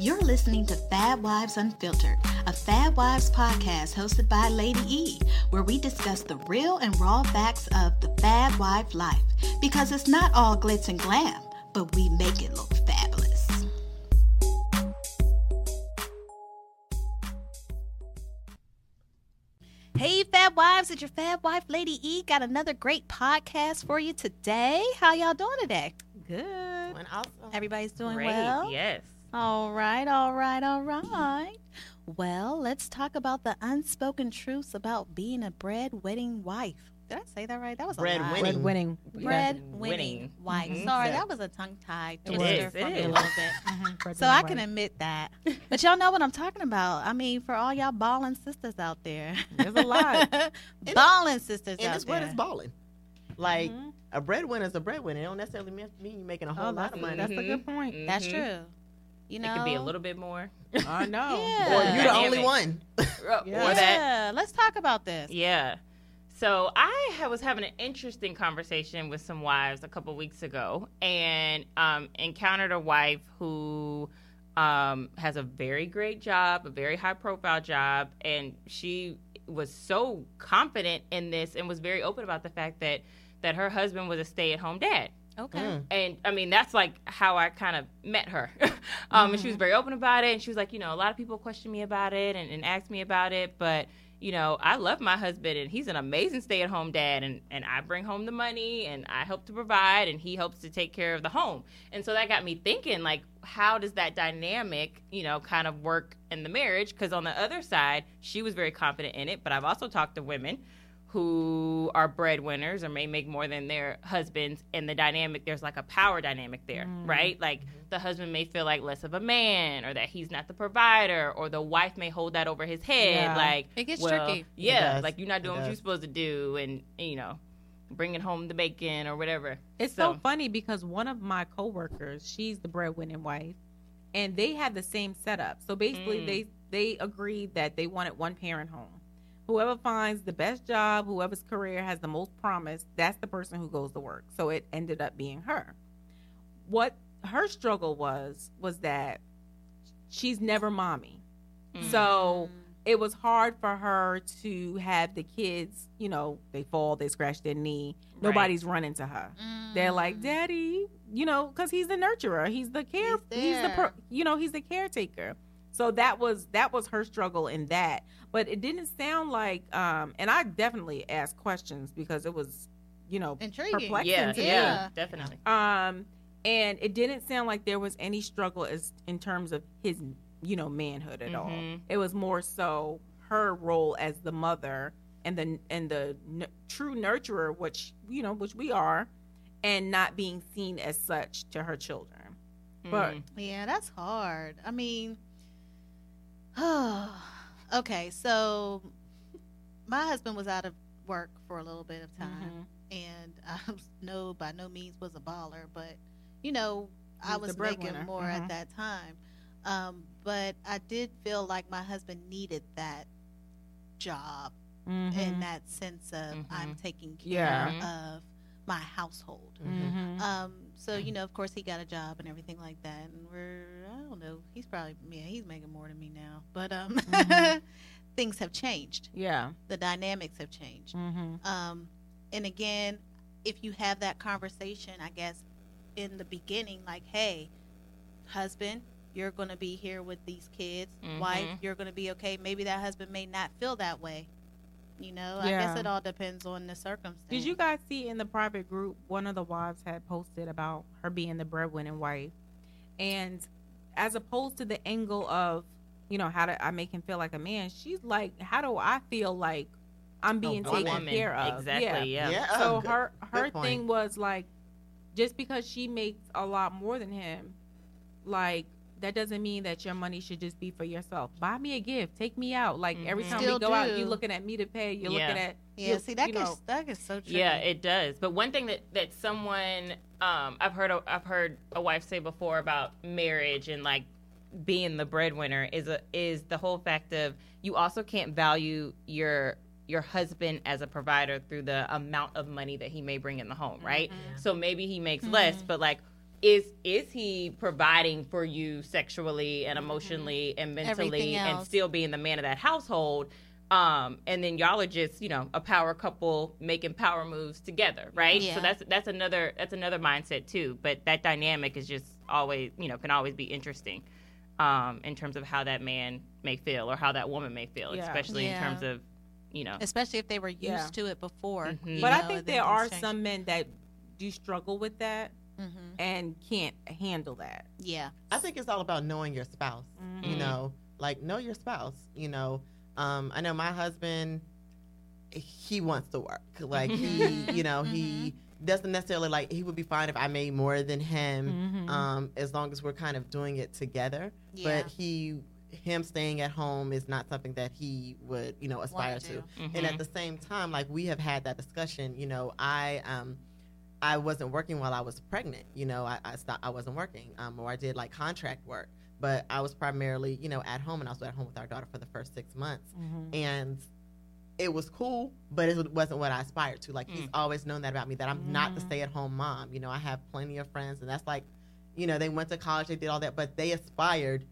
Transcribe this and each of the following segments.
You're listening to Fab Wives Unfiltered, a Fab Wives podcast hosted by Lady E, where we discuss the real and raw facts of the Fab Wife life. Because it's not all glitz and glam, but we make it look fabulous. Hey, Fab Wives, it's your Fab Wife, Lady E. Got another great podcast for you today. How y'all doing today? Good. Doing awesome. Everybody's doing Great. well? Yes. All right, all right, all right. Well, let's talk about the unspoken truths about being a bread-winning wife. Did I say that right? That was a Bread lie. winning. Bread winning. Bread-winning Winning. wife. Mhm. Sorry, that was a tongue-tied It twister is, for it me a little bit. So I can admit that. But y'all know what I'm talking about. I mean, for all y'all balling sisters out there. There's a lot. balling sisters And out this bread there. is balling. Like Mhm. a breadwinner is a breadwinner. It don't necessarily mean, mean you're making a whole Oh, lot of money. that's a good point. That's true. You know, It could be a little bit more. I know. Yeah. or you the only Dynamic. one. Or Yeah, let's talk about this. Yeah. So I was having an interesting conversation with some wives a couple weeks ago, and um, encountered a wife who um, has a very great job, a very high profile job, and she was so confident in this and was very open about the fact that that her husband was a stay at home dad. Okay. Mm. and I mean that's like how I kind of met her. um, And she was very open about it, and she was like, you know, a lot of people question me about it and, and ask me about it, but you know, I love my husband, and he's an amazing stay-at-home dad, and and I bring home the money, and I help to provide, and he helps to take care of the home, and so that got me thinking, like, how does that dynamic, you know, kind of work in the marriage? Because on the other side, she was very confident in it, but I've also talked to women who are breadwinners or may make more than their husbands and the dynamic there's like a power dynamic there right like the husband may feel like less of a man or that he's not the provider or the wife may hold that over his head Yeah. like It gets well, tricky. yeah like you're not doing what you're supposed to do and you know bringing home the bacon or whatever It's so, funny because one of my coworkers, she's the breadwinning wife, and they had the same setup. So basically, Mm. they they agreed that they wanted one parent home. Whoever finds the best job, whoever's career has the most promise, that's the person who goes to work. So it ended up being her. What her struggle was was that she's never mommy. Mm. So it was hard for her to have the kids, you know, they fall, they scratch their knee. Right. Nobody's running to her. They're like, "Daddy," you know, cuz he's the nurturer. He's the care He's he's, the you know, he's the caretaker. So that was that was her struggle in that. But it didn't sound like um and I definitely asked questions because it was, you know, Intriguing. perplexing yeah, to yeah me. Definitely Um, and it didn't sound like there was any struggle as in terms of his, you know, manhood at all. Mhm. It was more so her role as the mother and the and the n- true nurturer, which you know, which we are, and not being seen as such to her children. But Mhm. Yeah, that's hard. I mean, okay, so my husband was out of work for a little bit of time, Mhm. and I was no by no means was a baller, but you know, I was making breadwinner. more Mhm. at that time. Um, but I did feel like my husband needed that job Mhm. in that sense of I'm Mhm. taking care Yeah. of my household. Mhm. Um, so you know, of course, he got a job and everything like that, and we're don't know, he's probably yeah, he's making more than me now, but um, Mhm. things have changed. Yeah. The dynamics have changed. Mm-hmm. Um, and again, if you have that conversation, I guess in the beginning, like, hey, husband, you're going to be here with these kids. Wife, Mhm. you're going to be okay. Maybe that husband may not feel that way. You know, yeah. I guess it all depends on the circumstance. Did you guys see in the private group one of the wives had posted about her being the breadwinning wife, and as opposed to the angle of you know how do I make him feel like a man, she's like, how do I feel like I'm being woman. taken care of? exactly yeah, Yeah. So Oh, good- her her thing was like, just because she makes a lot more than him, like that doesn't mean that your money should just be for yourself. Buy me a gift, take me out. Like every Mhm. time Still we go out, do. you looking at me to pay. You're Yeah. looking at Yeah, see, that gets, know. that gets so tricky. Yeah, it does. But one thing that that someone um, I've heard a, I've heard a wife say before about marriage and like being the breadwinner is a is the whole fact of you also can't value your your husband as a provider through the amount of money that he may bring in the home, right? Mm-hmm. So maybe he makes mm-hmm. less, but like is is he providing for you sexually and mm-hmm. emotionally and mentally and still being the man of that household? Um, and then y'all are just, you know, a power couple making power moves together, right? Yeah. So that's that's another that's another mindset too. But that dynamic is just always, you know, can always be interesting um, in terms of how that man may feel or how that woman may feel, Yeah. especially in terms of, you know, Especially if they were used Yeah. to it before. Mhm. you But I think there are things change. some men that do struggle with that Mhm. and can't handle that. Yeah. I think it's all about knowing your spouse. You Mhm. know, like know your spouse. You know, um, I know my husband. He wants to work. Like he, Mhm. you know, he doesn't necessarily like. He would be fine if I made more than him, Mhm. um, as long as we're kind of doing it together. Yeah. But he, him staying at home is not something that he would, you know, aspire to to. mhm. And at the same time, like we have had that discussion, you know, I um I wasn't working while I was pregnant. You know, I, I stopped I wasn't working. Um or I did like contract work. But I was primarily, you know, at home and I was at home with our daughter for the first six months. Mhm. And it was cool, but it wasn't what I aspired to. Like he's Mm. always known that about me, that I'm not the Mhm. stay at home mom. You know, I have plenty of friends and that's like, you know, they went to college, they did all that, but they aspired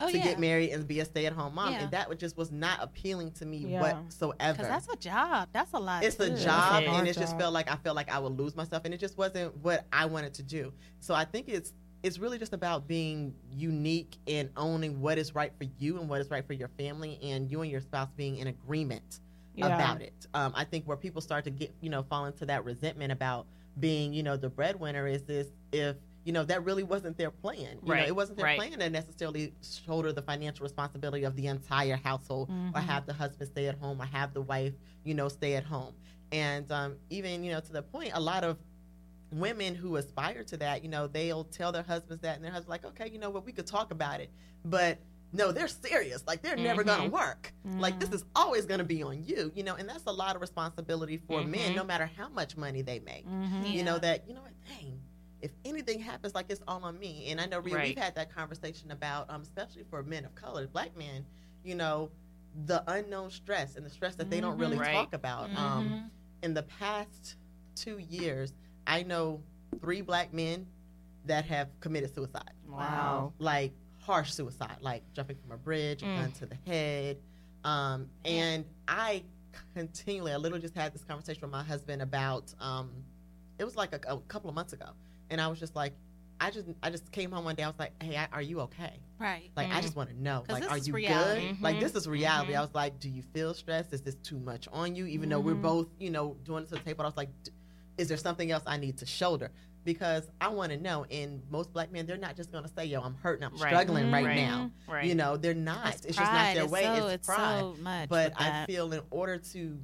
Oh to yeah. get married and be a stay at home mom. Yeah. And that just was not appealing to me Yeah. whatsoever Because that's a job. That's a lot. it's a too. job Yeah. and Hard it just felt like i felt like i would lose myself and it just wasn't what i wanted to do so i think it's it's really just about being unique and owning what is right for you and what is right for your family and you and your spouse being in agreement Yeah. about it um, i think where people start to get you know fall into that resentment about being you know the breadwinner is this if you know that really wasn't their plan. You know Right, it wasn't their right. plan to necessarily shoulder the financial responsibility of the entire household. Or Mhm. have the husband stay at home. Or have the wife you know stay at home. And um, even you know to the point a lot of women who aspire to that you know they'll tell their husbands that and their husband's like okay you know what? We could talk about it. But no they're serious. Like they're never gonna Mhm. work. Like this Mhm. is always gonna be on you you know and that's a lot of responsibility for men Mhm. no matter how much money they make. You know that you know what? Dang if anything happens like it's all on me and i know Rhea, Right. we've had that conversation about um, especially for men of color black men you know the unknown stress and the stress that they don't really. Right. talk about um, Mhm. in the past two years i know three black men that have committed suicide Wow. like harsh suicide, like jumping from a bridge, a Mm. gun to the head. Um, and I continually, I literally just had this conversation with my husband about, um, it was like a, a couple of months ago, and I was just like, I just, I just came home one day. I was like, Hey, I, are you okay? Right. Like, I Mhm. just want to know. like, are you reality. good? Like, Mhm. this is reality. Mhm. I was like, Do you feel stressed? Is this too much on you? Even though we're Mhm. both, you know, doing it to the table, I was like, "D- Is there something else I need to shoulder? Because I want to know. And most black men, they're not just going to say, Yo, I'm hurting, I'm Right. struggling right, Right. now. right. You know, they're not. It's, It's, just not their pride. way. It's so, it's, pride. so much. but I feel in order to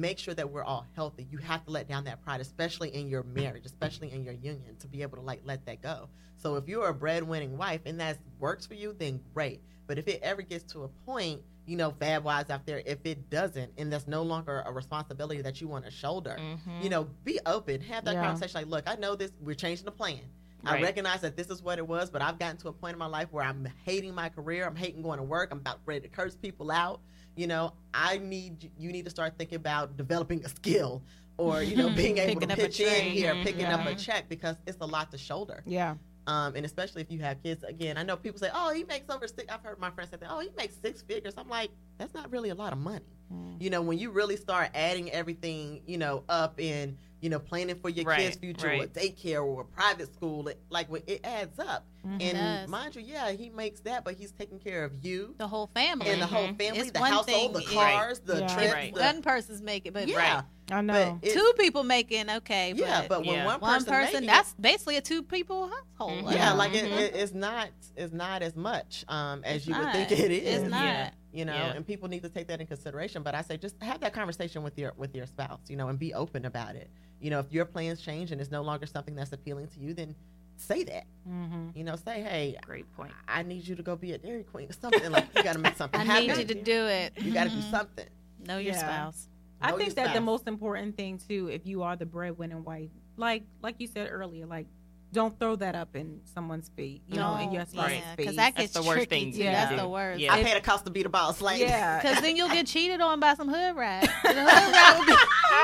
make sure that we're all healthy, you have to let down that pride, especially in your marriage, especially in your union, to be able to like let that go. So if you're a breadwinning wife and that works for you, then great. But if it ever gets to a point, you know, Fab Wives out there, if it doesn't, and that's no longer a responsibility that you want to shoulder, Mhm. you know, be open, have that Yeah. conversation. Like, look, I know this, we're changing the plan. I recognize that this is what it was, but I've gotten to a point in my life where I'm hating my career. I'm hating going to work. I'm about ready to curse people out. You know, I need you need to start thinking about developing a skill or you know being able to pitch in here, picking up a check because it's a lot to shoulder. Yeah. Um, and especially if you have kids. Again, I know people say, "Oh, he makes over six. I've heard my friends say that. Oh, he makes six figures. I'm like, that's not really a lot of money. Mm. You know, when you really start adding everything, you know, up and you know, planning for your Right, kids' future, or daycare, or a private school, it, like when it adds up. Mhm. And does. mind you, yeah, he makes that, but he's taking care of you the whole family. and the whole Mhm. family, It's the one household, thing the if- cars, the Yeah. trips. Right. the- one person's making, but yeah, I know. but it- two people making okay. yeah, but, but when Yeah. one one person, person, making it- that's basically a two people household. Mhm. yeah, Yeah. like it, Mhm. it, it's not it's not as much um, as It's you would think it is. It's not. Yeah. You know Yeah. and people need to take that in consideration but i say just have that conversation with your with your spouse you know and be open about it you know if your plans change and it's no longer something that's appealing to you then say that Mm-hmm. you know say hey Great point. i need you to go be a dairy queen or something like you got to make something I happen need you to do it. you got to do Mhm. something Know your Yeah. spouse. I think your that the most important thing too, if you are the breadwinner wife, like like you said earlier, like don't throw that up in someone's feet, you know, in your Don't, spouse's yeah, face. because that That's gets the worst thing too. to That's do. the worst. Yeah. I paid a cost to be the boss. Like, yeah, Because then you'll get cheated on by some hood rats. The hood rat will be,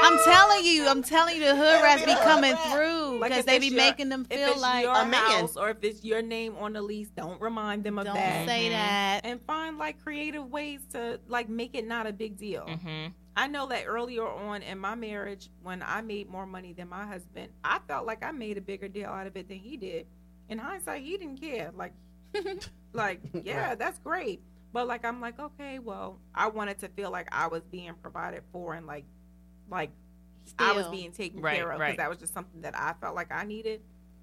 I'm telling you, I'm telling you, the hood rats be be the hood coming through because if they be your- making them if feel it's like your A man. or if it's your name on the lease, don't remind them of that. don't that. say Mhm. that. and find like creative ways to like make it not a big deal. hmm I know that earlier on in my marriage, when I made more money than my husband, I felt like I made a bigger deal out of it than he did. In hindsight, he didn't care. Like, like yeah, that's great. But like, I'm like, okay, well, I wanted to feel like I was being provided for and like, like I was being taken Right, care of because right. that was just something that I felt like I needed.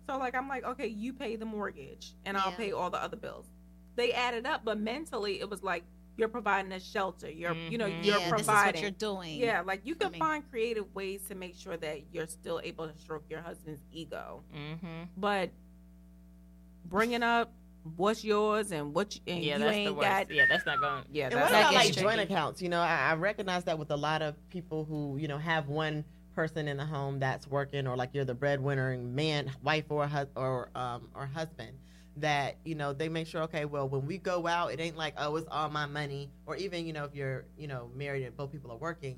So like, I'm like, okay, you pay the mortgage and I'll pay all the other bills. They added up, but mentally, it was like you're providing a shelter. You're, you know, Mhm. you're yeah, this is providing. what you're doing. Yeah, like you for can me. find creative ways to make sure that you're still able to stroke your husband's ego, hmm but bringing up what's yours and what you, and Yeah, you that's the ain't worst. got. Yeah, that's not going. Yeah, And that's what about gets like tricky. joint accounts? You know, I, I recognize that with a lot of people who you know have one person in the home that's working, or like you're the breadwinner, man, wife, or hus- or um or husband. That you know they make sure. Okay, well, when we go out, it ain't like oh, it's all my money, or even you know if you're you know married and both people are working,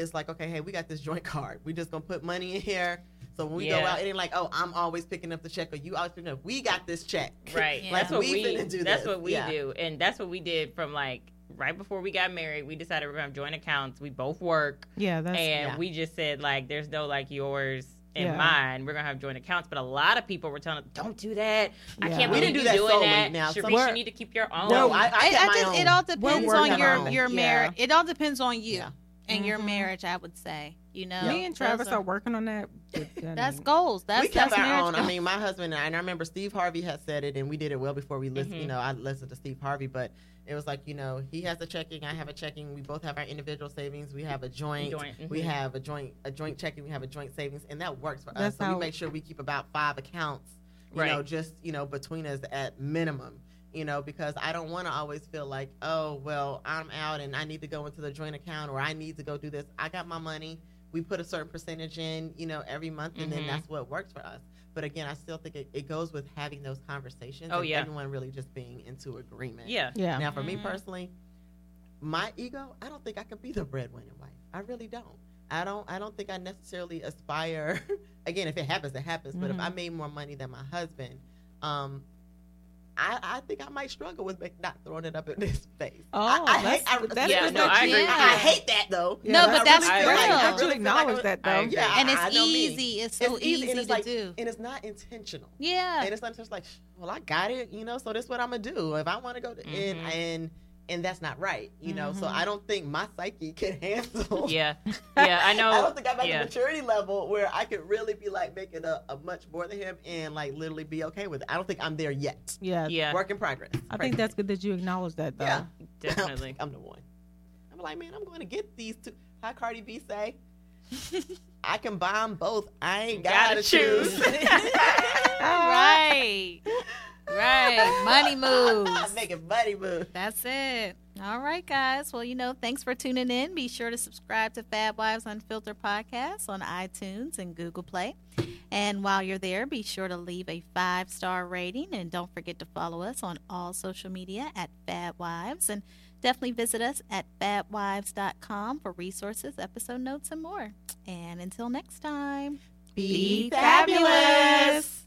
it's like okay, hey, we got this joint card. We just gonna put money in here. So when we go out, it ain't like oh, I'm always picking up the check, or you always picking up. We got this check. Right. Yeah. That's what We we. finna do that's this. what we Yeah. do, and that's what we did from like right before we got married. We decided we're gonna have joint accounts. We both work, yeah, that's and yeah. we just said like, there's no like yours and Yeah. mine. We're gonna have joint accounts, but a lot of people were telling us, don't do that. I can't We believe didn't do you that doing solely. that. Now, Sharice, some- you need to keep your own. No, I, I, I, I just own. it all depends on your on it. your Yeah. marriage. It all depends on you Yeah. and your marriage. I would say, you know, Me and Travis are- are working on that. that's goals. That's we kept that's our marriage own. I mean, my husband and I, and I remember Steve Harvey had said it, and we did it well before we listened. Mhm. You know, I listened to Steve Harvey, but it was like, you know, he has a checking, I have a checking. We both have our individual savings. We have a joint. Joint, We mhm. have a joint, a joint checking. We have a joint savings, and that works for That's us. So we make sure we keep about five accounts. You Right. know, just you know, between us at minimum. You know, because I don't want to always feel like, oh, well, I'm out and I need to go into the joint account or I need to go do this. I got my money. We put a certain percentage in, you know, every month, and then Mhm. that's what works for us. But again, I still think it, it goes with having those conversations. Oh, and yeah. everyone really just being into agreement. Yeah. yeah. Now, for me Mhm. personally, my ego, I don't think I could be the breadwinner wife. I really don't. I don't. I don't think I necessarily aspire. again, if it happens, it happens. But if. I made more money than my husband, um, I, I think I might struggle with not throwing it up in his face. Oh, I, I that's- hate, I, that's Yeah, no, that I agree. I, I hate that though. No, but I that's really real. like- I I really feel like acknowledge I- that, though. I. Yeah, and it's I me. easy. It's so It's easy, easy and it's to like, do. and it's not intentional. Yeah. And it's not just like, well, I got it, you know. So this is what I'm gonna do. If I want to go to and Mhm. and and that's not right, you know. So Mhm. I don't think my psyche can handle. Yeah. Yeah. I know. I don't think I'm at yeah. the maturity level where I could really be like making a, a much more than him and like literally be okay with it. I don't think I'm there yet. yeah. Yeah. Work in progress. I think that's good that you acknowledge that, though. Yeah. Definitely. I'm the one. I'm like, man, I'm going to get these two. How Cardi B say? I can buy them both. I ain't Gotta gotta, choose. choose. right. Right. Money moves. Making money moves. That's it. All right, guys. Well, you know, thanks for tuning in. Be sure to subscribe to Fab Wives Unfiltered podcast on iTunes and Google Play. And while you're there, be sure to leave a five star rating and don't forget to follow us on all social media at Fab Wives. And definitely visit us at fabwives.com for resources, episode notes, and more. And until next time, Be fabulous.